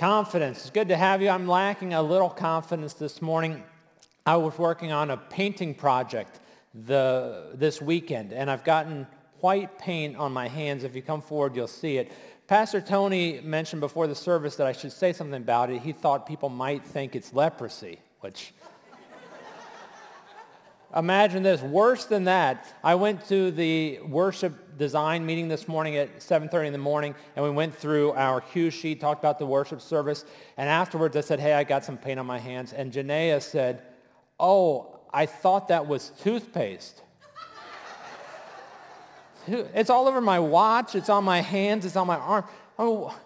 Confidence. It's good to have you. I'm lacking a little confidence this morning. I was working on a painting project the, this weekend, and I've gotten white paint on my hands. If you come forward, you'll see it. Pastor Tony mentioned before the service that I should say something about it. He thought people might think it's leprosy, which Imagine this, worse than that. I went to the worship design meeting this morning at 7.30 in the morning, and we went through our cue sheet, talked about the worship service, and afterwards I said, hey, I got some paint on my hands, and Janaea said, oh, I thought that was toothpaste. it's all over my watch, it's on my hands, it's on my arm. Oh,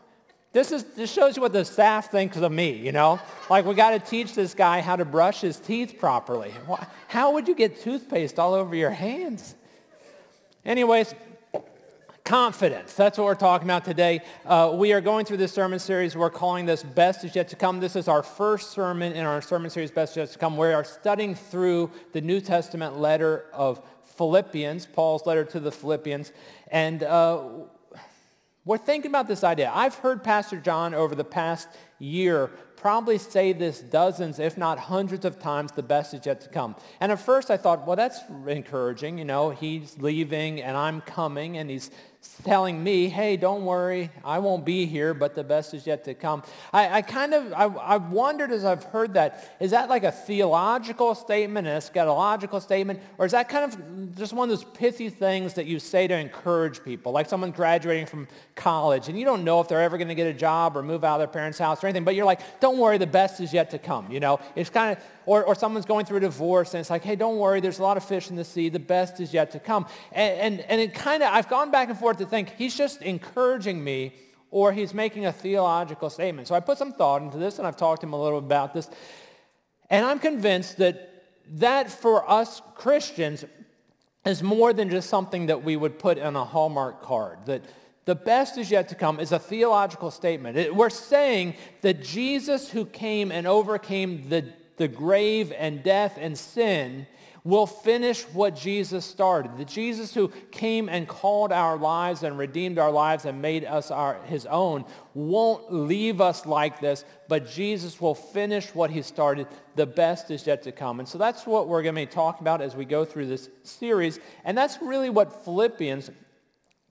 this, is, this shows you what the staff thinks of me, you know? Like, we got to teach this guy how to brush his teeth properly. How would you get toothpaste all over your hands? Anyways, confidence. That's what we're talking about today. Uh, we are going through this sermon series. We're calling this Best is Yet to Come. This is our first sermon in our sermon series, Best is Yet to Come. We are studying through the New Testament letter of Philippians, Paul's letter to the Philippians. And uh, we're thinking about this idea. I've heard Pastor John over the past year probably say this dozens, if not hundreds of times, the best is yet to come. And at first I thought, well, that's encouraging. You know, he's leaving and I'm coming and he's telling me, hey, don't worry, I won't be here, but the best is yet to come. I, I kind of, I, I wondered as I've heard that, is that like a theological statement, an eschatological statement, or is that kind of just one of those pithy things that you say to encourage people, like someone graduating from college, and you don't know if they're ever going to get a job or move out of their parents' house or anything, but you're like, don't worry, the best is yet to come, you know? It's kind of, or, or someone's going through a divorce and it's like, hey, don't worry, there's a lot of fish in the sea. The best is yet to come. And, and, and it kind of, I've gone back and forth to think he's just encouraging me or he's making a theological statement. So I put some thought into this and I've talked to him a little about this. And I'm convinced that that for us Christians is more than just something that we would put on a Hallmark card. That the best is yet to come is a theological statement. It, we're saying that Jesus who came and overcame the the grave and death and sin will finish what Jesus started. The Jesus who came and called our lives and redeemed our lives and made us our, his own won't leave us like this, but Jesus will finish what he started. The best is yet to come. And so that's what we're going to be talking about as we go through this series. And that's really what Philippians,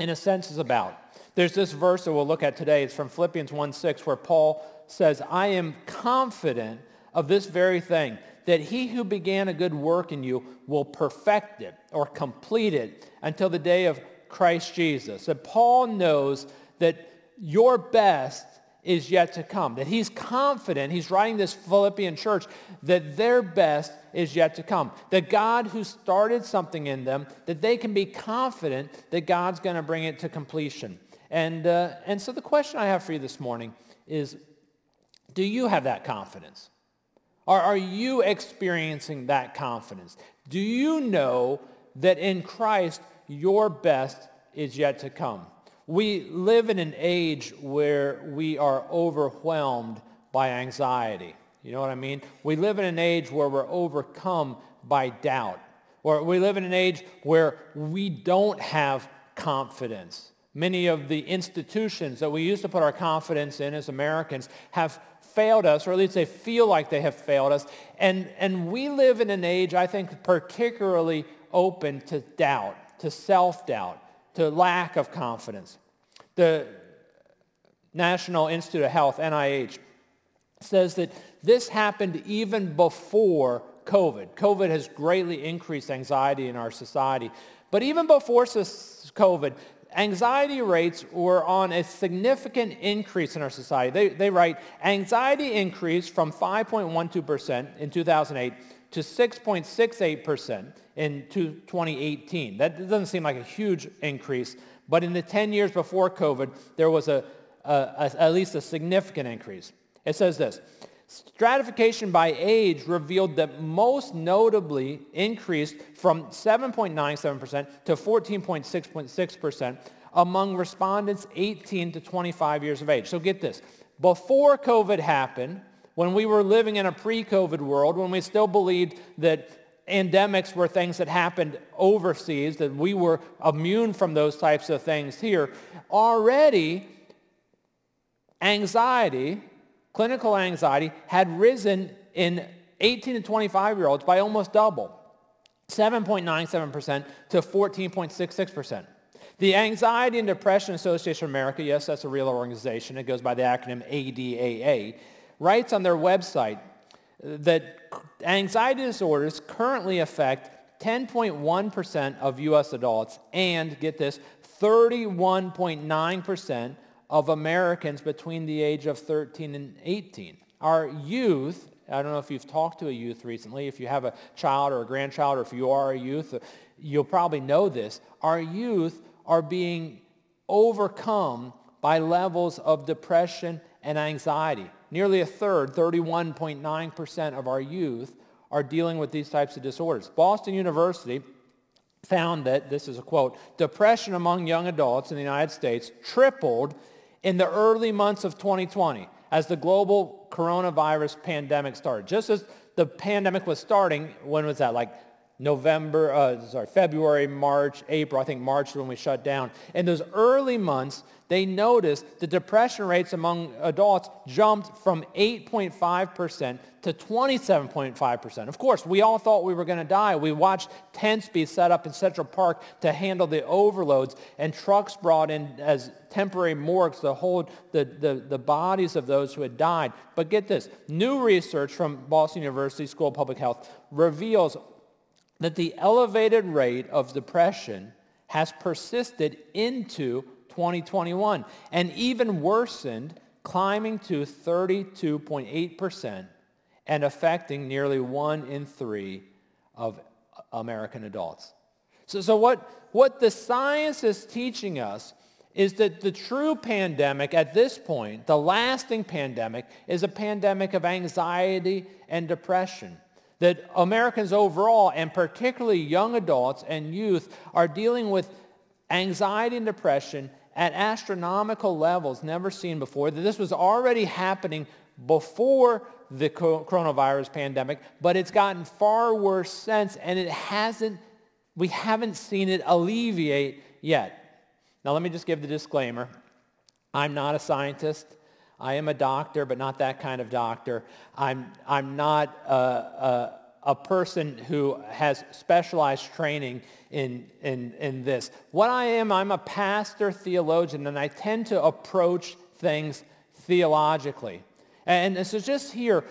in a sense, is about. There's this verse that we'll look at today. It's from Philippians 1.6 where Paul says, I am confident of this very thing, that he who began a good work in you will perfect it or complete it until the day of Christ Jesus. That Paul knows that your best is yet to come. That he's confident, he's writing this Philippian church, that their best is yet to come. That God who started something in them, that they can be confident that God's going to bring it to completion. And, uh, and so the question I have for you this morning is, do you have that confidence? Are, are you experiencing that confidence? Do you know that in Christ your best is yet to come? We live in an age where we are overwhelmed by anxiety. You know what I mean? We live in an age where we're overcome by doubt. Or we live in an age where we don't have confidence. Many of the institutions that we used to put our confidence in as Americans have failed us, or at least they feel like they have failed us. And, and we live in an age, I think, particularly open to doubt, to self-doubt, to lack of confidence. The National Institute of Health, NIH, says that this happened even before COVID. COVID has greatly increased anxiety in our society. But even before COVID, anxiety rates were on a significant increase in our society. They, they write, anxiety increased from 5.12% in 2008 to 6.68% in 2018. That doesn't seem like a huge increase, but in the 10 years before COVID, there was a, a, a at least a significant increase. It says this, Stratification by age revealed that most notably increased from 7.97% to 14.6.6% among respondents 18 to 25 years of age. So get this. Before COVID happened, when we were living in a pre-COVID world, when we still believed that endemics were things that happened overseas, that we were immune from those types of things here, already anxiety clinical anxiety had risen in 18 to 25 year olds by almost double, 7.97% to 14.66%. The Anxiety and Depression Association of America, yes, that's a real organization. It goes by the acronym ADAA, writes on their website that anxiety disorders currently affect 10.1% of U.S. adults and, get this, 31.9% of Americans between the age of 13 and 18. Our youth, I don't know if you've talked to a youth recently, if you have a child or a grandchild, or if you are a youth, you'll probably know this. Our youth are being overcome by levels of depression and anxiety. Nearly a third, 31.9% of our youth are dealing with these types of disorders. Boston University found that, this is a quote, depression among young adults in the United States tripled in the early months of 2020 as the global coronavirus pandemic started. Just as the pandemic was starting, when was that? Like November, uh, sorry, February, March, April. I think March when we shut down. In those early months, they noticed the depression rates among adults jumped from 8.5% to 27.5%. Of course, we all thought we were going to die. We watched tents be set up in Central Park to handle the overloads and trucks brought in as temporary morgues to hold the, the, the bodies of those who had died. But get this, new research from Boston University School of Public Health reveals that the elevated rate of depression has persisted into 2021 and even worsened, climbing to 32.8% and affecting nearly one in three of American adults. So, so what, what the science is teaching us is that the true pandemic at this point, the lasting pandemic, is a pandemic of anxiety and depression that Americans overall, and particularly young adults and youth, are dealing with anxiety and depression at astronomical levels never seen before, that this was already happening before the coronavirus pandemic, but it's gotten far worse since, and it hasn't, we haven't seen it alleviate yet. Now let me just give the disclaimer. I'm not a scientist. I am a doctor, but not that kind of doctor. I'm, I'm not a, a, a person who has specialized training in, in, in this. What I am, I'm a pastor theologian, and I tend to approach things theologically. And, and so just here,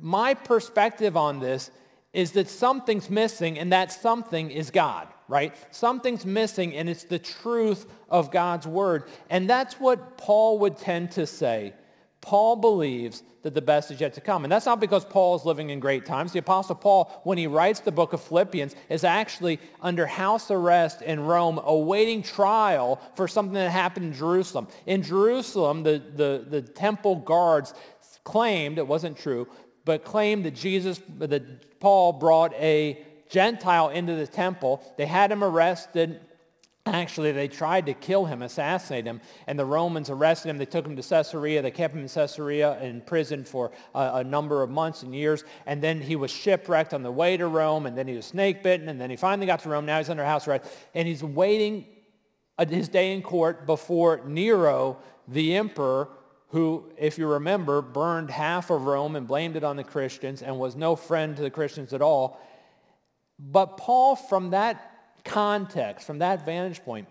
my perspective on this is that something's missing, and that something is God, right? Something's missing, and it's the truth of God's word. And that's what Paul would tend to say Paul believes that the best is yet to come. And that's not because Paul is living in great times. The Apostle Paul, when he writes the book of Philippians, is actually under house arrest in Rome awaiting trial for something that happened in Jerusalem. In Jerusalem, the, the, the temple guards claimed, it wasn't true, but claimed that Jesus, that Paul brought a Gentile into the temple. They had him arrested Actually, they tried to kill him, assassinate him, and the Romans arrested him. They took him to Caesarea. They kept him in Caesarea in prison for a, a, number of months and years. And then he was shipwrecked on the way to Rome, and then he was snake bitten, and then he finally got to Rome. Now he's under house arrest, and he's waiting uh, his day in court before Nero, the emperor, who, if you remember, burned half of Rome and blamed it on the Christians and was no friend to the Christians at all. But Paul, from that context, from that vantage point,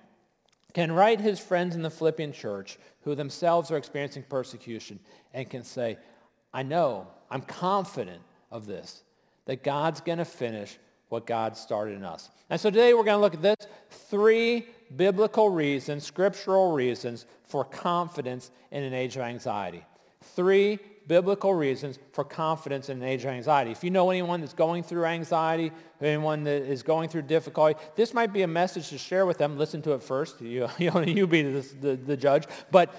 can write his friends in the Philippian church who themselves are experiencing persecution and can say, I know, I'm confident of this, that God's going to finish what God started in us. And so today we're going to look at this three biblical reasons, scriptural reasons for confidence in an age of anxiety. Three biblical reasons for confidence in an age of anxiety. If you know anyone that's going through anxiety, anyone that is going through difficulty, this might be a message to share with them. Listen to it first. You, you, you be the, the, the judge. But,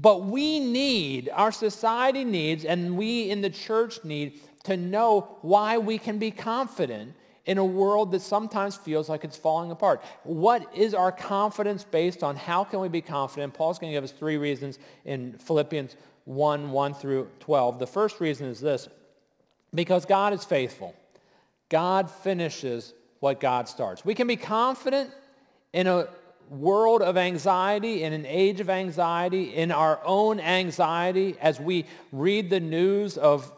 but we need, our society needs, and we in the church need to know why we can be confident in a world that sometimes feels like it's falling apart. What is our confidence based on? How can we be confident? Paul's going to give us three reasons in Philippians 1, 1 through 12. The first reason is this, because God is faithful. God finishes what God starts. We can be confident in a world of anxiety, in an age of anxiety, in our own anxiety, as we read the news of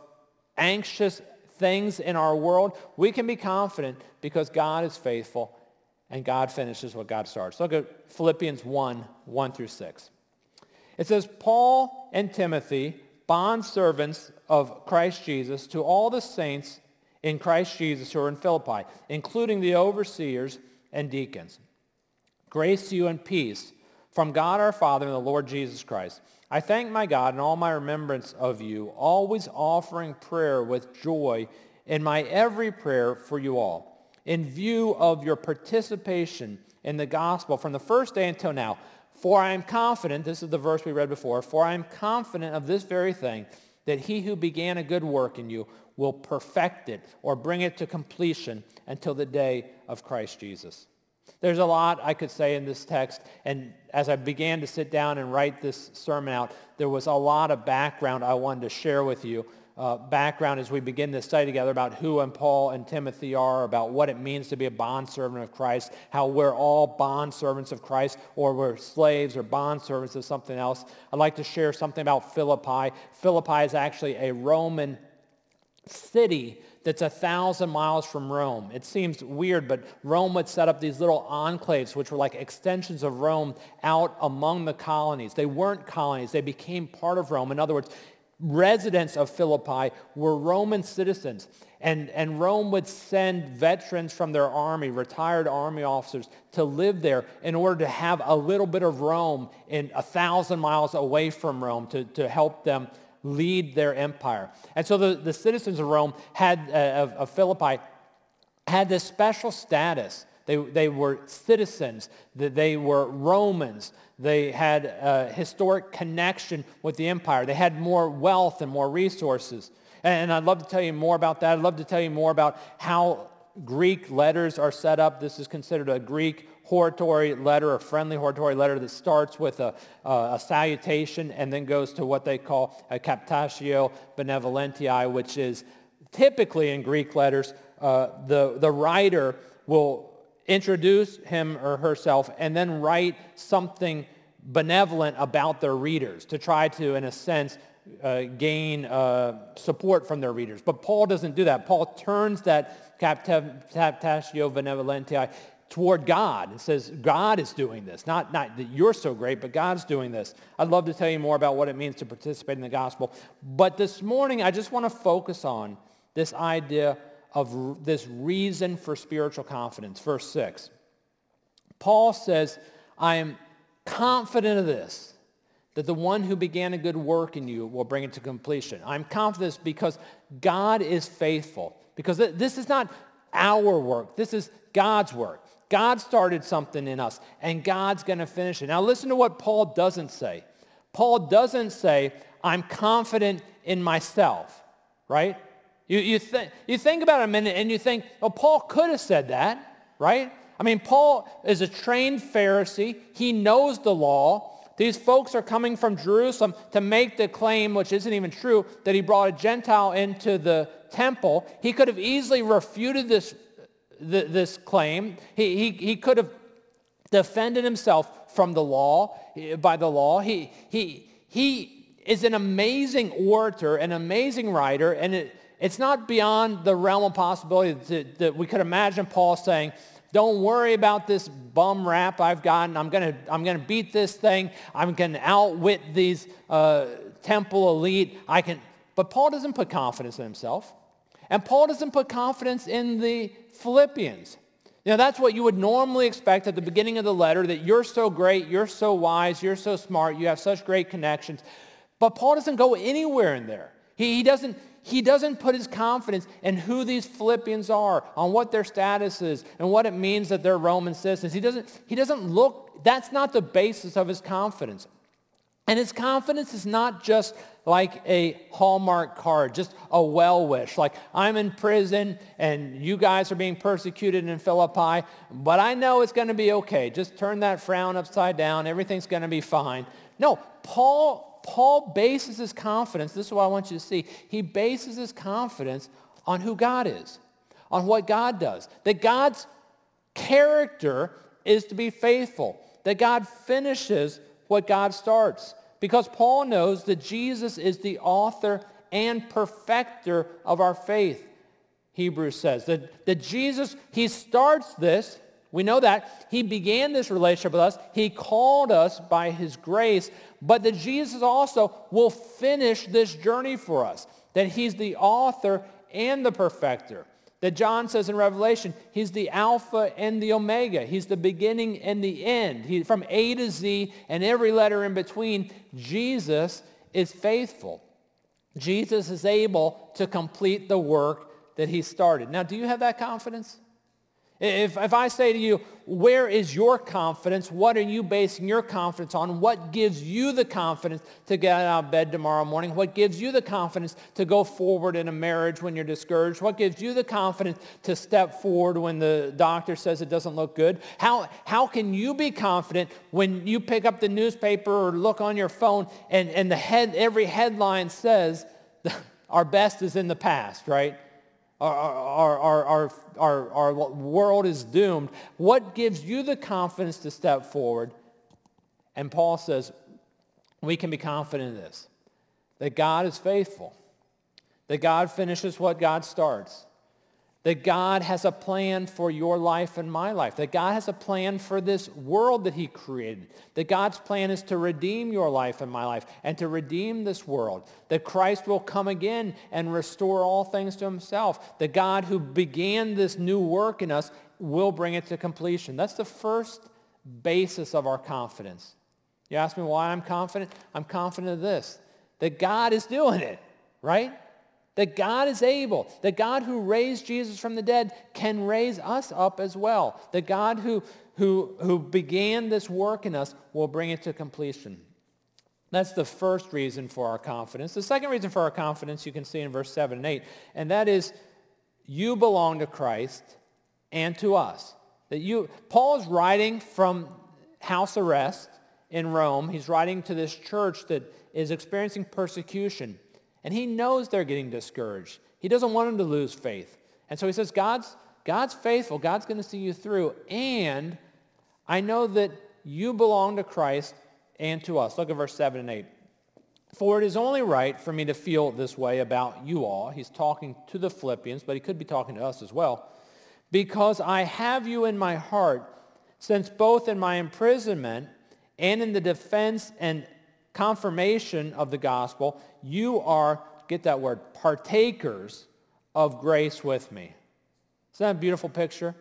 anxious things in our world, we can be confident because God is faithful and God finishes what God starts. Look at Philippians 1, 1 through 6. It says, Paul and Timothy, bondservants of Christ Jesus, to all the saints in Christ Jesus who are in Philippi, including the overseers and deacons. Grace to you and peace from God our Father and the Lord Jesus Christ. I thank my God in all my remembrance of you, always offering prayer with joy in my every prayer for you all, in view of your participation in the gospel from the first day until now. For I am confident, this is the verse we read before, for I am confident of this very thing, that he who began a good work in you will perfect it or bring it to completion until the day of Christ Jesus. There's a lot I could say in this text, and as I began to sit down and write this sermon out, there was a lot of background I wanted to share with you. Uh, background as we begin this study together about who and Paul and Timothy are, about what it means to be a bondservant of Christ, how we're all bondservants of Christ, or we're slaves or bondservants of something else. I'd like to share something about Philippi. Philippi is actually a Roman city that's a thousand miles from Rome. It seems weird, but Rome would set up these little enclaves, which were like extensions of Rome out among the colonies. They weren't colonies. They became part of Rome. In other words, residents of Philippi were Roman citizens. And, and Rome would send veterans from their army, retired army officers, to live there in order to have a little bit of Rome in a thousand miles away from Rome to, to help them lead their empire. And so the, the citizens of Rome had, uh, of, of Philippi had this special status. They, they were citizens. They were Romans. They had a historic connection with the empire. They had more wealth and more resources. And I'd love to tell you more about that. I'd love to tell you more about how Greek letters are set up. This is considered a Greek hortatory letter, a friendly hortatory letter that starts with a, uh, a salutation and then goes to what they call a captatio benevolentiae, which is typically in Greek letters, uh, the, the writer will introduce him or herself and then write something benevolent about their readers to try to, in a sense, uh, gain uh, support from their readers. But Paul doesn't do that. Paul turns that captatio benevolentiae toward God and says, God is doing this. Not, not that you're so great, but God's doing this. I'd love to tell you more about what it means to participate in the gospel. But this morning, I just want to focus on this idea of this reason for spiritual confidence. Verse 6. Paul says, I am confident of this, that the one who began a good work in you will bring it to completion. I'm confident because God is faithful. Because this is not our work. This is God's work. God started something in us, and God's going to finish it. Now listen to what Paul doesn't say. Paul doesn't say, I'm confident in myself, right? You, you, th- you think about it a minute and you think, well, Paul could have said that, right? I mean, Paul is a trained Pharisee. He knows the law. These folks are coming from Jerusalem to make the claim, which isn't even true, that he brought a Gentile into the temple. He could have easily refuted this th- this claim. He, he, he could have defended himself from the law, by the law. He, he, he is an amazing orator, an amazing writer, and it, it's not beyond the realm of possibility that, that we could imagine Paul saying, don't worry about this bum rap I've gotten. I'm going to I'm gonna beat this thing. I'm going to outwit these uh, temple elite. I can, but Paul doesn't put confidence in himself. And Paul doesn't put confidence in the Philippians. Know, that's what you would normally expect at the beginning of the letter, that you're so great, you're so wise, you're so smart, you have such great connections. But Paul doesn't go anywhere in there. He, he, doesn't, he doesn't put his confidence in who these Philippians are, on what their status is, and what it means that they're Roman citizens. He doesn't, he doesn't look, that's not the basis of his confidence. And his confidence is not just like a Hallmark card, just a well wish. Like, I'm in prison and you guys are being persecuted in Philippi, but I know it's going to be okay. Just turn that frown upside down. Everything's going to be fine. No, Paul, Paul bases his confidence, this is what I want you to see. He bases his confidence on who God is, on what God does. That God's character is to be faithful that God finishes what God starts. Because Paul knows that Jesus is the author and perfecter of our faith. Hebrews says that, that Jesus, he starts this. We know that. He began this relationship with us. He called us by his grace. But that Jesus also will finish this journey for us. That he's the author and the perfecter. That John says in Revelation, he's the Alpha and the Omega. He's the beginning and the end. He, from A to Z and every letter in between, Jesus is faithful. Jesus is able to complete the work that he started. Now, do you have that confidence? If, if I say to you, where is your confidence? What are you basing your confidence on? What gives you the confidence to get out of bed tomorrow morning? What gives you the confidence to go forward in a marriage when you're discouraged? What gives you the confidence to step forward when the doctor says it doesn't look good? How, how can you be confident when you pick up the newspaper or look on your phone and, and the head, every headline says our best is in the past, right? Our, our, our, our, our, world is doomed. What gives you the confidence to step forward? And Paul says, we can be confident in this, that God is faithful, that God finishes what God starts, that God has a plan for your life and my life, that God has a plan for this world that he created, that God's plan is to redeem your life and my life and to redeem this world, that Christ will come again and restore all things to himself, that God who began this new work in us will bring it to completion. That's the first basis of our confidence. You ask me why I'm confident? I'm confident of this, that God is doing it, right? That God is able, that God who raised Jesus from the dead can raise us up as well. That God who, who, who began this work in us will bring it to completion. That's the first reason for our confidence. The second reason for our confidence you can see in verse 7 and 8, and that is you belong to Christ and to us. That you, Paul is writing from house arrest in Rome. He's writing to this church that is experiencing persecution. And he knows they're getting discouraged. He doesn't want them to lose faith. And so he says, God's, God's faithful. God's going to see you through. And I know that you belong to Christ and to us. Look at verse 7 and 8. For it is only right for me to feel this way about you all. He's talking to the Philippians, but he could be talking to us as well. Because I have you in my heart, since both in my imprisonment and in the defense and confirmation of the gospel, you are, get that word, partakers of grace with me. Isn't that a beautiful picture?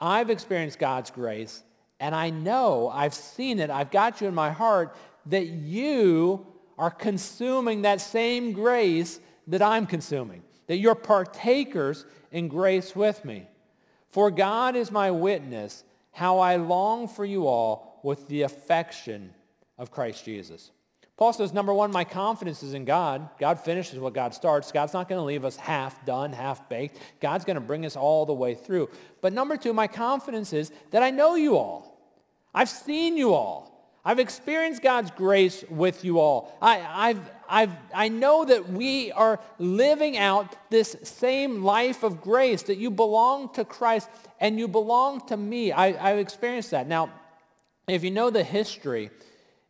I've experienced God's grace, and I know, I've seen it, I've got you in my heart, that you are consuming that same grace that I'm consuming, that you're partakers in grace with me. For God is my witness, how I long for you all with the affection of Christ Jesus. Paul says, number one, my confidence is in God. God finishes what God starts. God's not going to leave us half done, half baked. God's going to bring us all the way through. But number two, my confidence is that I know you all. I've seen you all. I've experienced God's grace with you all. I, I've, I've, I know that we are living out this same life of grace, that you belong to Christ and you belong to me. I, I've experienced that. Now, if you know the history,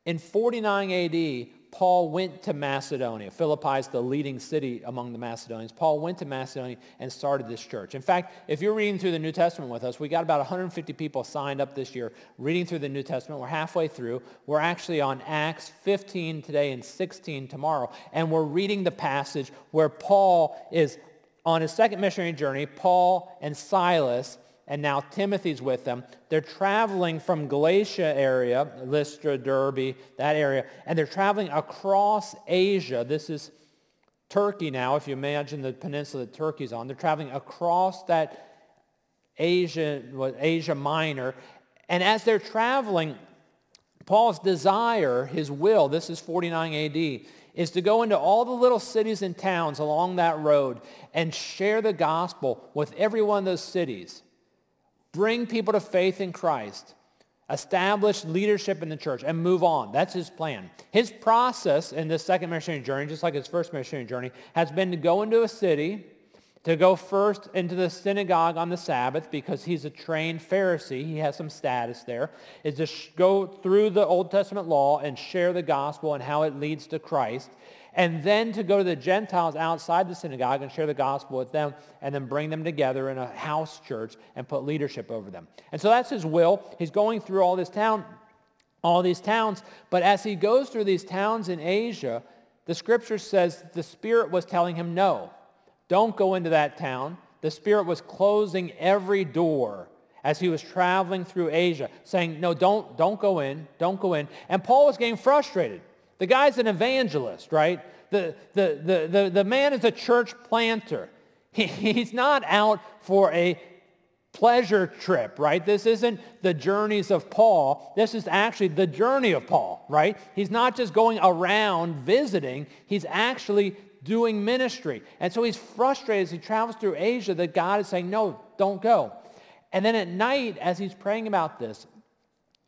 in 49 AD, Paul went to Macedonia. Philippi is the leading city among the Macedonians. Paul went to Macedonia and started this church. In fact, if you're reading through the New Testament with us, we got about 150 people signed up this year reading through the New Testament. We're halfway through. We're actually on Acts 15 today and 16 tomorrow. And we're reading the passage where Paul is on his second missionary journey. Paul and Silas and now Timothy's with them. They're traveling from Galatia area, Lystra, Derbe, that area, and they're traveling across Asia. This is Turkey now, if you imagine the peninsula that Turkey's on. They're traveling across that Asia, Asia Minor. And as they're traveling, Paul's desire, his will, this is 49 AD, is to go into all the little cities and towns along that road and share the gospel with every one of those cities bring people to faith in Christ, establish leadership in the church, and move on. That's his plan. His process in this second missionary journey, just like his first missionary journey, has been to go into a city, to go first into the synagogue on the Sabbath because he's a trained Pharisee. He has some status there. Is to go through the Old Testament law and share the gospel and how it leads to Christ. And then to go to the Gentiles outside the synagogue and share the gospel with them and then bring them together in a house church and put leadership over them. And so that's his will. He's going through all this town, all these towns. But as he goes through these towns in Asia, the scripture says the Spirit was telling him no. Don't go into that town. The Spirit was closing every door as he was traveling through Asia, saying, no, don't, don't go in, don't go in. And Paul was getting frustrated. The guy's an evangelist, right? The, the, the, the, the man is a church planter. He, he's not out for a pleasure trip, right? This isn't the journeys of Paul. This is actually the journey of Paul, right? He's not just going around visiting. He's actually doing ministry. And so he's frustrated as he travels through Asia that God is saying, no, don't go. And then at night, as he's praying about this,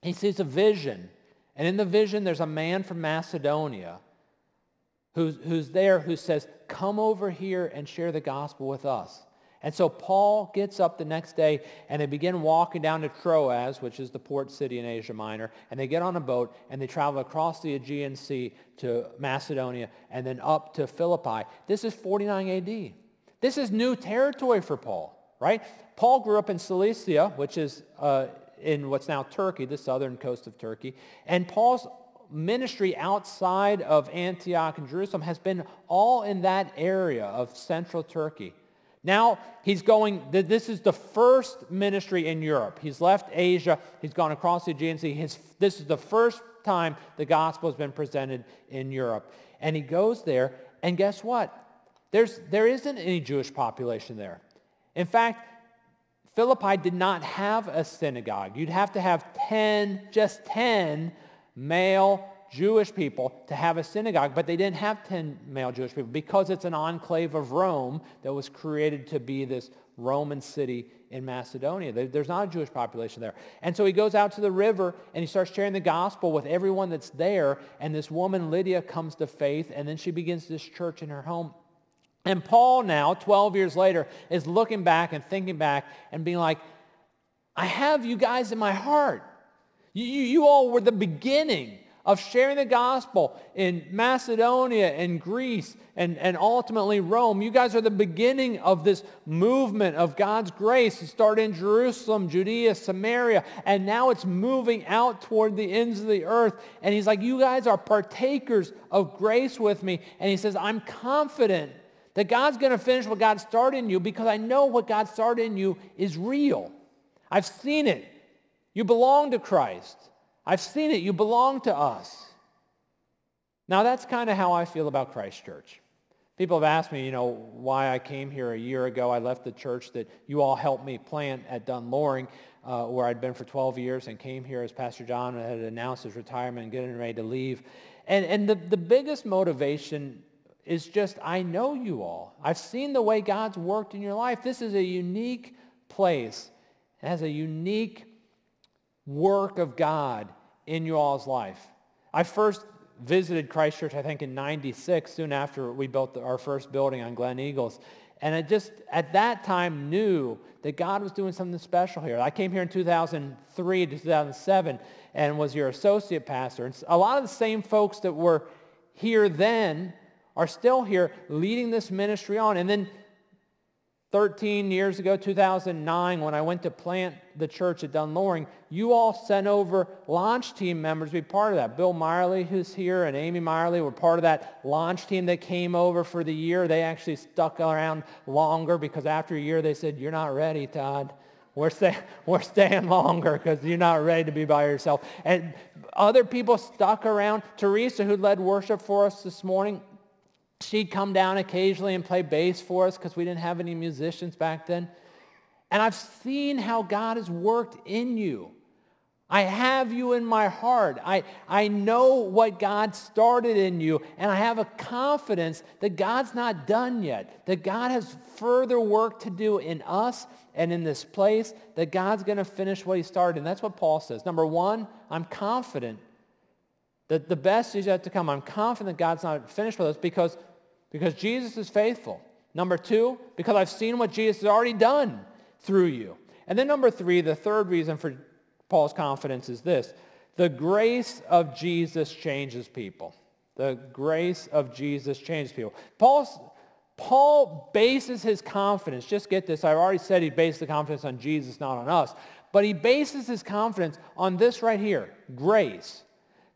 he sees a vision. And in the vision, there's a man from Macedonia who's, who's there who says, come over here and share the gospel with us. And so Paul gets up the next day and they begin walking down to Troas, which is the port city in Asia Minor, and they get on a boat and they travel across the Aegean Sea to Macedonia and then up to Philippi. This is 49 AD. This is new territory for Paul, right? Paul grew up in Cilicia, which is uh, in what's now Turkey, the southern coast of Turkey. And Paul's ministry outside of Antioch and Jerusalem has been all in that area of central Turkey. Now he's going, this is the first ministry in Europe. He's left Asia. He's gone across the Aegean Sea. His, this is the first time the gospel has been presented in Europe. And he goes there, and guess what? There's, there isn't any Jewish population there. In fact, Philippi did not have a synagogue. You'd have to have 10, just 10 male Jewish people to have a synagogue, but they didn't have 10 male Jewish people because it's an enclave of Rome that was created to be this Roman city in Macedonia. There's not a Jewish population there. And so he goes out to the river and he starts sharing the gospel with everyone that's there. And this woman, Lydia, comes to faith and then she begins this church in her home. And Paul now, 12 years later, is looking back and thinking back and being like, I have you guys in my heart. You, you, you all were the beginning of sharing the gospel in Macedonia and Greece and, and ultimately Rome. You guys are the beginning of this movement of God's grace. It started in Jerusalem, Judea, Samaria, and now it's moving out toward the ends of the earth. And he's like, you guys are partakers of grace with me. And he says, I'm confident that God's going to finish what God started in you because I know what God started in you is real. I've seen it. You belong to Christ. I've seen it. You belong to us. Now, that's kind of how I feel about Christ Church. People have asked me, you know, why I came here a year ago. I left the church that you all helped me plant at Dunn Loring, uh, where I'd been for 12 years, and came here as Pastor John had announced his retirement and getting ready to leave. And, and the, the biggest motivation is just, I know you all. I've seen the way God's worked in your life. This is a unique place. It has a unique work of God in you all's life. I first visited Christ Church, I think, in 96, soon after we built the, our first building on Glen Eagles. And I just, at that time, knew that God was doing something special here. I came here in 2003 to 2007 and was your associate pastor. And a lot of the same folks that were here then are still here leading this ministry on. And then 13 years ago, 2009, when I went to plant the church at Dunn Loring, you all sent over launch team members to be part of that. Bill Meyerly, who's here, and Amy Meyerly were part of that launch team that came over for the year. They actually stuck around longer because after a year they said, you're not ready, Todd. We're, stay, we're staying longer because you're not ready to be by yourself. And other people stuck around. Teresa, who led worship for us this morning, She'd come down occasionally and play bass for us because we didn't have any musicians back then. And I've seen how God has worked in you. I have you in my heart. I, I know what God started in you, and I have a confidence that God's not done yet, that God has further work to do in us and in this place, that God's going to finish what he started. And that's what Paul says. Number one, I'm confident that the best is yet to come. I'm confident God's not finished with us because, because Jesus is faithful. Number two, because I've seen what Jesus has already done through you. And then number three, the third reason for Paul's confidence is this. The grace of Jesus changes people. The grace of Jesus changes people. Paul's, Paul bases his confidence, just get this, I've already said he based the confidence on Jesus, not on us, but he bases his confidence on this right here, grace.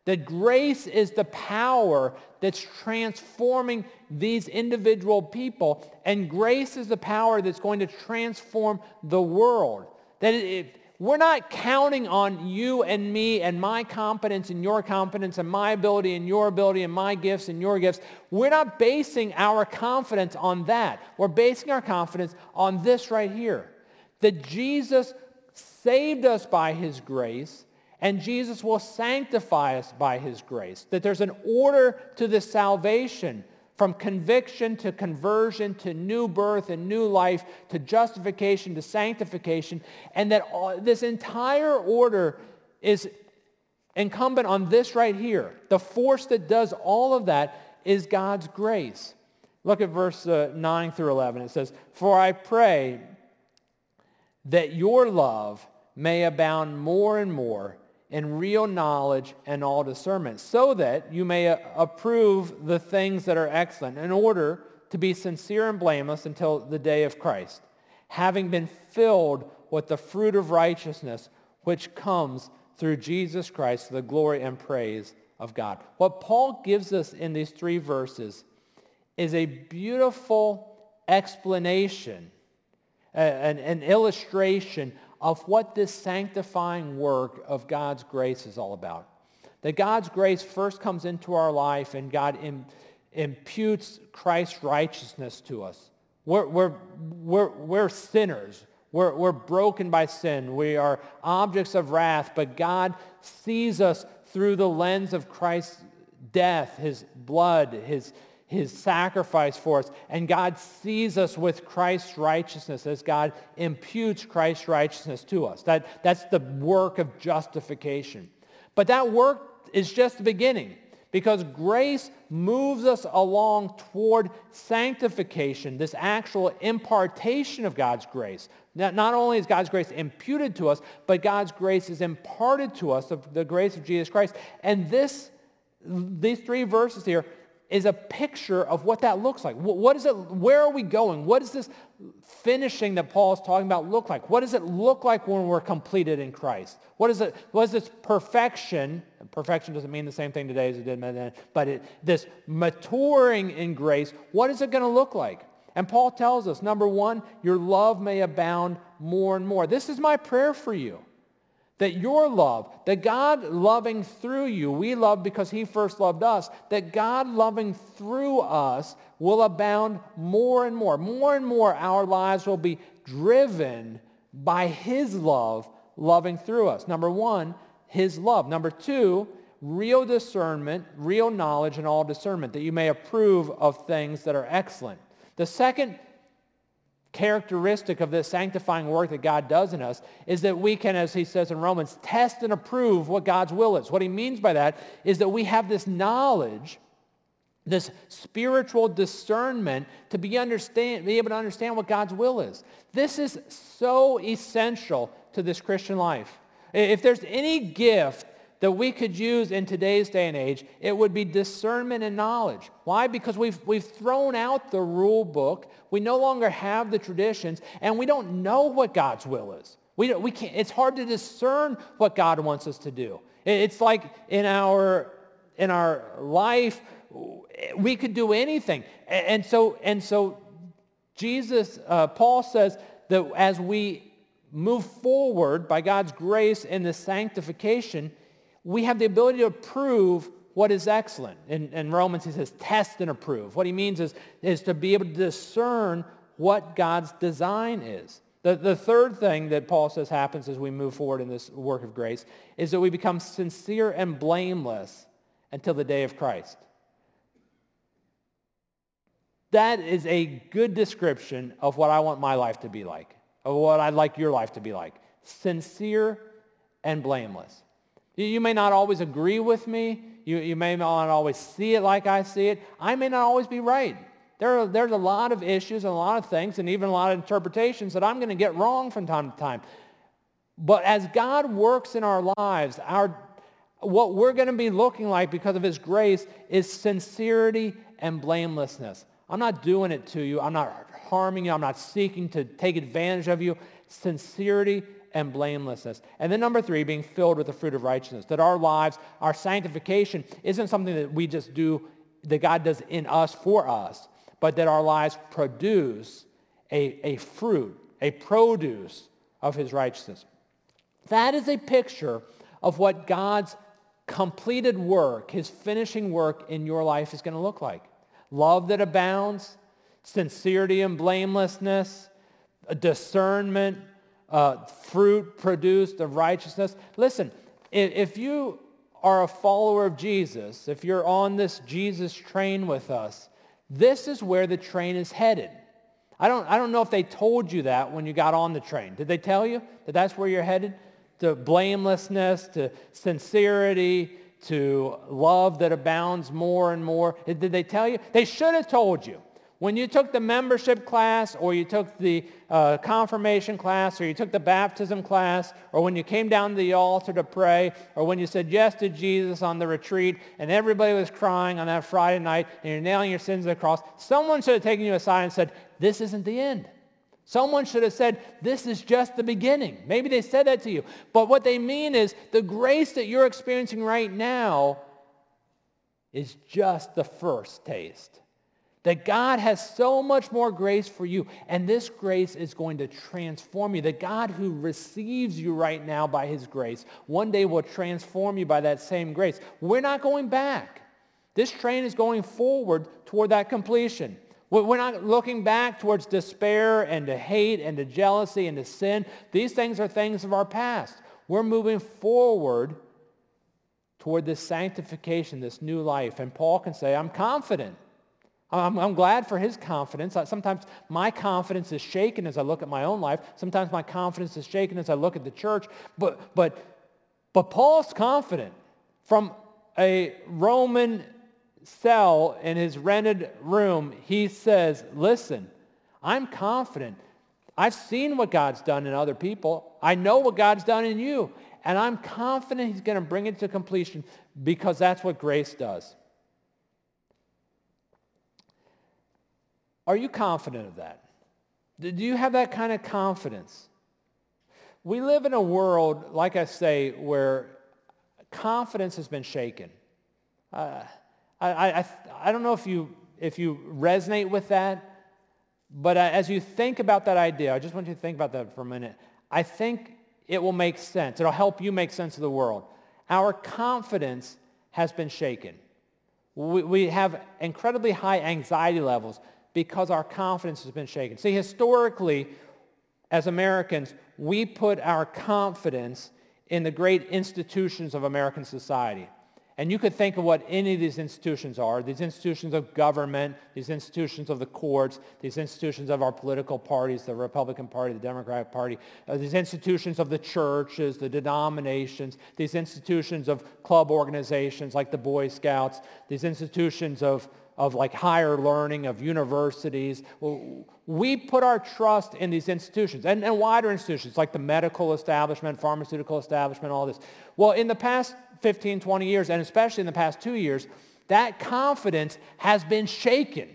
That grace is the power that's transforming these individual people, and grace is the power that's going to transform the world. That we're not counting on you and me and my competence and your competence and my ability and your ability and my gifts and your gifts. We're not basing our confidence on that. We're basing our confidence on this right here. That Jesus saved us by his grace and Jesus will sanctify us by his grace. That there's an order to this salvation from conviction to conversion to new birth and new life to justification to sanctification. And that all, this entire order is incumbent on this right here. The force that does all of that is God's grace. Look at verse uh, 9 through 11. It says, For I pray that your love may abound more and more in real knowledge and all discernment, so that you may approve the things that are excellent, in order to be sincere and blameless until the day of Christ, having been filled with the fruit of righteousness which comes through Jesus Christ the glory and praise of God. What Paul gives us in these three verses is a beautiful explanation, an, an illustration of what this sanctifying work of God's grace is all about. That God's grace first comes into our life and God Im- imputes Christ's righteousness to us. We're, we're, we're, we're sinners. We're, we're broken by sin. We are objects of wrath, but God sees us through the lens of Christ's death, his blood, his, his sacrifice for us. And God sees us with Christ's righteousness as God imputes Christ's righteousness to us. That, that's the work of justification. But that work is just the beginning because grace moves us along toward sanctification, this actual impartation of God's grace. Not, not only is God's grace imputed to us, but God's grace is imparted to us of the grace of Jesus Christ. And this, these three verses here is a picture of what that looks like. What is it, where are we going? What does this finishing that Paul is talking about look like? What does it look like when we're completed in Christ? What is it, what is this perfection? Perfection doesn't mean the same thing today as it did then, but it, this maturing in grace, what is it going to look like? And Paul tells us, number one, your love may abound more and more. This is my prayer for you that your love, that God loving through you, we love because he first loved us, that God loving through us will abound more and more. More and more our lives will be driven by his love loving through us. Number one, his love. Number two, real discernment, real knowledge and all discernment, that you may approve of things that are excellent. The second characteristic of this sanctifying work that God does in us is that we can, as he says in Romans, test and approve what God's will is. What he means by that is that we have this knowledge, this spiritual discernment to be, understand, be able to understand what God's will is. This is so essential to this Christian life. If there's any gift that we could use in today's day and age, it would be discernment and knowledge. Why? Because we've, we've thrown out the rule book. We no longer have the traditions, and we don't know what God's will is. We, we can't, it's hard to discern what God wants us to do. It's like in our, in our life, we could do anything. And so, and so Jesus, uh, Paul says that as we move forward by God's grace in the sanctification, we have the ability to prove what is excellent. In, in, Romans, he says test and approve. What he means is, is to be able to discern what God's design is. The, the third thing that Paul says happens as we move forward in this work of grace is that we become sincere and blameless until the day of Christ. That is a good description of what I want my life to be like, of what I'd like your life to be like. Sincere and blameless. You may not always agree with me. You, you may not always see it like I see it. I may not always be right. There are, there's a lot of issues and a lot of things and even a lot of interpretations that I'm going to get wrong from time to time. But as God works in our lives, our, what we're going to be looking like because of his grace is sincerity and blamelessness. I'm not doing it to you. I'm not harming you. I'm not seeking to take advantage of you. Sincerity and blamelessness. And then number three, being filled with the fruit of righteousness. That our lives, our sanctification isn't something that we just do, that God does in us for us, but that our lives produce a, a fruit, a produce of his righteousness. That is a picture of what God's completed work, his finishing work in your life is going to look like. Love that abounds, sincerity and blamelessness, discernment, uh, fruit produced of righteousness. Listen, if you are a follower of Jesus, if you're on this Jesus train with us, this is where the train is headed. I don't, I don't know if they told you that when you got on the train. Did they tell you that that's where you're headed? To blamelessness, to sincerity, to love that abounds more and more. Did they tell you? They should have told you. When you took the membership class or you took the uh, confirmation class or you took the baptism class or when you came down to the altar to pray or when you said yes to Jesus on the retreat and everybody was crying on that Friday night and you're nailing your sins to the cross, someone should have taken you aside and said, this isn't the end. Someone should have said, this is just the beginning. Maybe they said that to you. But what they mean is the grace that you're experiencing right now is just the first taste. That God has so much more grace for you, and this grace is going to transform you. The God who receives you right now by his grace, one day will transform you by that same grace. We're not going back. This train is going forward toward that completion. We're not looking back towards despair and to hate and to jealousy and to sin. These things are things of our past. We're moving forward toward this sanctification, this new life. And Paul can say, I'm confident. I'm, I'm, glad for his confidence. Sometimes my confidence is shaken as I look at my own life. Sometimes my confidence is shaken as I look at the church. But, but, but Paul's confident from a Roman cell in his rented room. He says, listen, I'm confident. I've seen what God's done in other people. I know what God's done in you. And I'm confident he's going to bring it to completion because that's what grace does. Are you confident of that? Do you have that kind of confidence? We live in a world, like I say, where confidence has been shaken. Uh, I, I, I don't know if you, if you resonate with that, but as you think about that idea, I just want you to think about that for a minute. I think it will make sense. It'll help you make sense of the world. Our confidence has been shaken. We, we have incredibly high anxiety levels because our confidence has been shaken. See, historically, as Americans, we put our confidence in the great institutions of American society. And you could think of what any of these institutions are, these institutions of government, these institutions of the courts, these institutions of our political parties, the Republican Party, the Democratic Party, uh, these institutions of the churches, the denominations, these institutions of club organizations like the Boy Scouts, these institutions of of like higher learning, of universities. We put our trust in these institutions and, and wider institutions like the medical establishment, pharmaceutical establishment, all this. Well, in the past 15, 20 years, and especially in the past two years, that confidence has been shaken.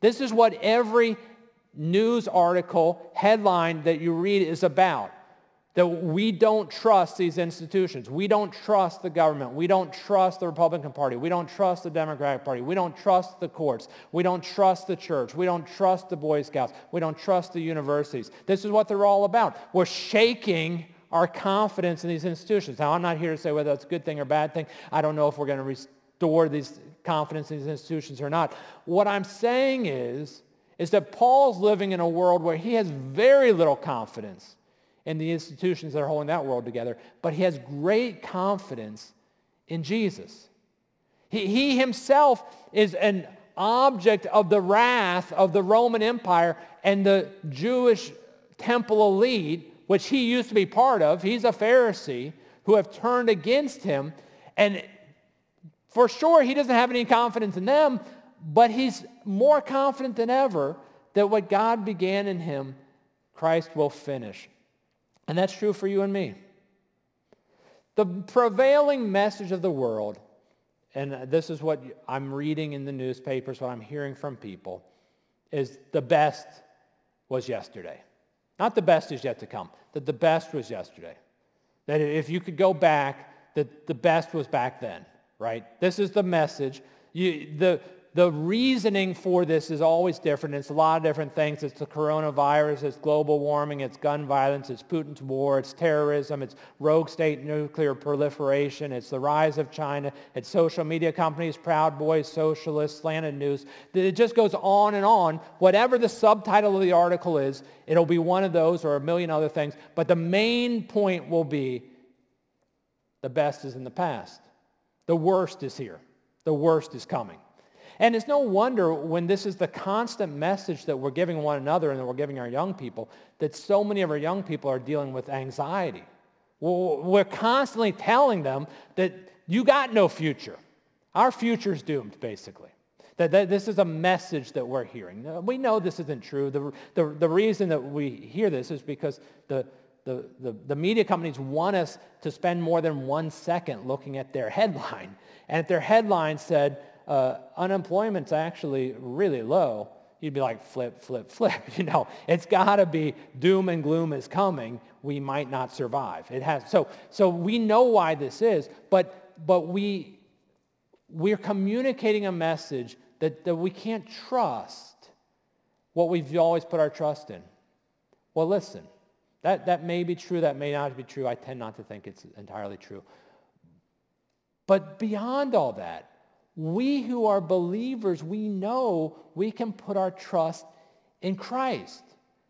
This is what every news article headline that you read is about that we don't trust these institutions. We don't trust the government. We don't trust the Republican Party. We don't trust the Democratic Party. We don't trust the courts. We don't trust the church. We don't trust the Boy Scouts. We don't trust the universities. This is what they're all about. We're shaking our confidence in these institutions. Now, I'm not here to say whether that's a good thing or bad thing. I don't know if we're going to restore these confidence in these institutions or not. What I'm saying is, is that Paul's living in a world where he has very little confidence and the institutions that are holding that world together, but he has great confidence in Jesus. He, he himself is an object of the wrath of the Roman Empire and the Jewish temple elite, which he used to be part of. He's a Pharisee who have turned against him. And for sure, he doesn't have any confidence in them, but he's more confident than ever that what God began in him, Christ will finish. And that's true for you and me. The prevailing message of the world, and this is what I'm reading in the newspapers, what I'm hearing from people, is the best was yesterday. Not the best is yet to come, that the best was yesterday. That if you could go back, that the best was back then, right? This is the message. You, the, the reasoning for this is always different. It's a lot of different things. It's the coronavirus, it's global warming, it's gun violence, it's Putin's war, it's terrorism, it's rogue state nuclear proliferation, it's the rise of China, it's social media companies, Proud Boys, socialists, slanted news. It just goes on and on. Whatever the subtitle of the article is, it'll be one of those or a million other things. But the main point will be the best is in the past. The worst is here. The worst is coming. And it's no wonder when this is the constant message that we're giving one another and that we're giving our young people, that so many of our young people are dealing with anxiety. We're constantly telling them that you got no future. Our future's doomed, basically. That, that this is a message that we're hearing. We know this isn't true. The, the, the reason that we hear this is because the, the, the, the, media companies want us to spend more than one second looking at their headline. And if their headline said, uh, unemployment's actually really low, you'd be like, flip, flip, flip. You know, it's got to be doom and gloom is coming. We might not survive. It has. So, so we know why this is, but, but we, we're communicating a message that, that we can't trust what we've always put our trust in. Well, listen, that, that may be true. That may not be true. I tend not to think it's entirely true. But beyond all that, we who are believers, we know we can put our trust in Christ.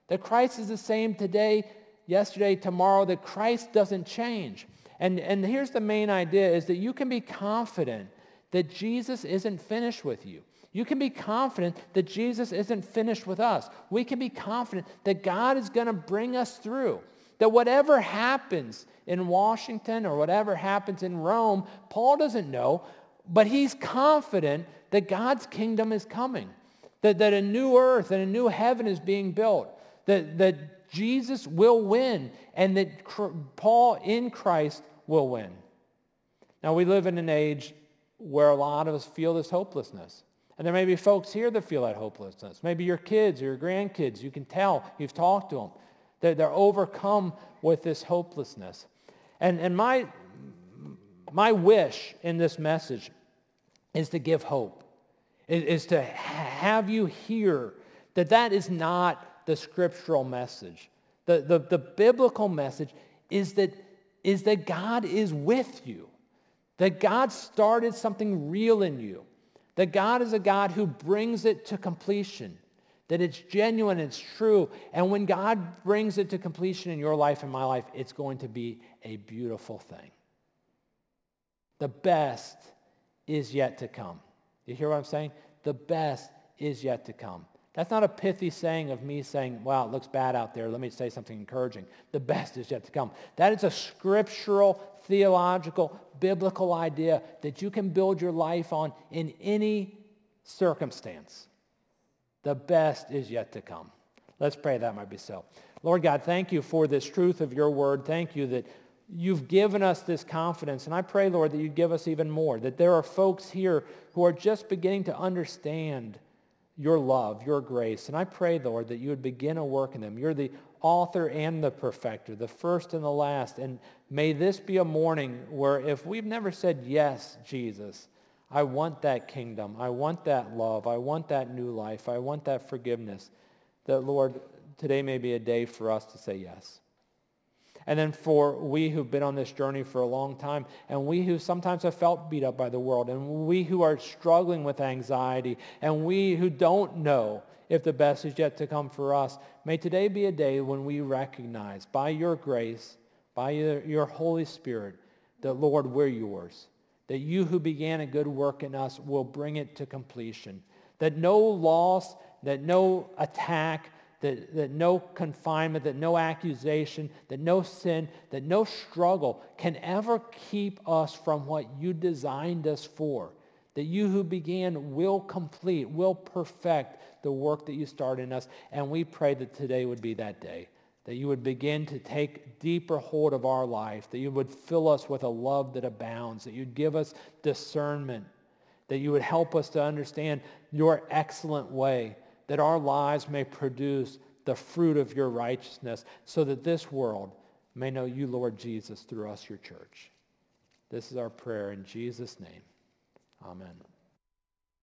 That Christ is the same today, yesterday, tomorrow, that Christ doesn't change. And, and here's the main idea is that you can be confident that Jesus isn't finished with you. You can be confident that Jesus isn't finished with us. We can be confident that God is going to bring us through. That whatever happens in Washington or whatever happens in Rome, Paul doesn't know, but he's confident that God's kingdom is coming, that, that a new earth and a new heaven is being built, that, that Jesus will win, and that Paul in Christ will win. Now, we live in an age where a lot of us feel this hopelessness. And there may be folks here that feel that hopelessness. Maybe your kids or your grandkids, you can tell, you've talked to them. They're, they're overcome with this hopelessness. And, and my, my wish in this message is to give hope, is to have you hear that that is not the scriptural message. The, the, the biblical message is that, is that God is with you, that God started something real in you, that God is a God who brings it to completion, that it's genuine, it's true. And when God brings it to completion in your life and my life, it's going to be a beautiful thing. The best is yet to come. You hear what I'm saying? The best is yet to come. That's not a pithy saying of me saying, wow, it looks bad out there. Let me say something encouraging. The best is yet to come. That is a scriptural, theological, biblical idea that you can build your life on in any circumstance. The best is yet to come. Let's pray that might be so. Lord God, thank you for this truth of your word. Thank you that you've given us this confidence. And I pray, Lord, that you give us even more, that there are folks here who are just beginning to understand your love, your grace. And I pray, Lord, that you would begin a work in them. You're the author and the perfecter, the first and the last. And may this be a morning where if we've never said, yes, Jesus, I want that kingdom. I want that love. I want that new life. I want that forgiveness. That, Lord, today may be a day for us to say yes. And then for we who've been on this journey for a long time, and we who sometimes have felt beat up by the world, and we who are struggling with anxiety, and we who don't know if the best is yet to come for us, may today be a day when we recognize by your grace, by your, your Holy Spirit, that, Lord, we're yours. That you who began a good work in us will bring it to completion. That no loss, that no attack, that, that no confinement, that no accusation, that no sin, that no struggle can ever keep us from what you designed us for. That you who began will complete, will perfect the work that you started in us. And we pray that today would be that day, that you would begin to take deeper hold of our life, that you would fill us with a love that abounds, that you'd give us discernment, that you would help us to understand your excellent way, that our lives may produce the fruit of your righteousness so that this world may know you, Lord Jesus, through us, your church. This is our prayer in Jesus' name. Amen.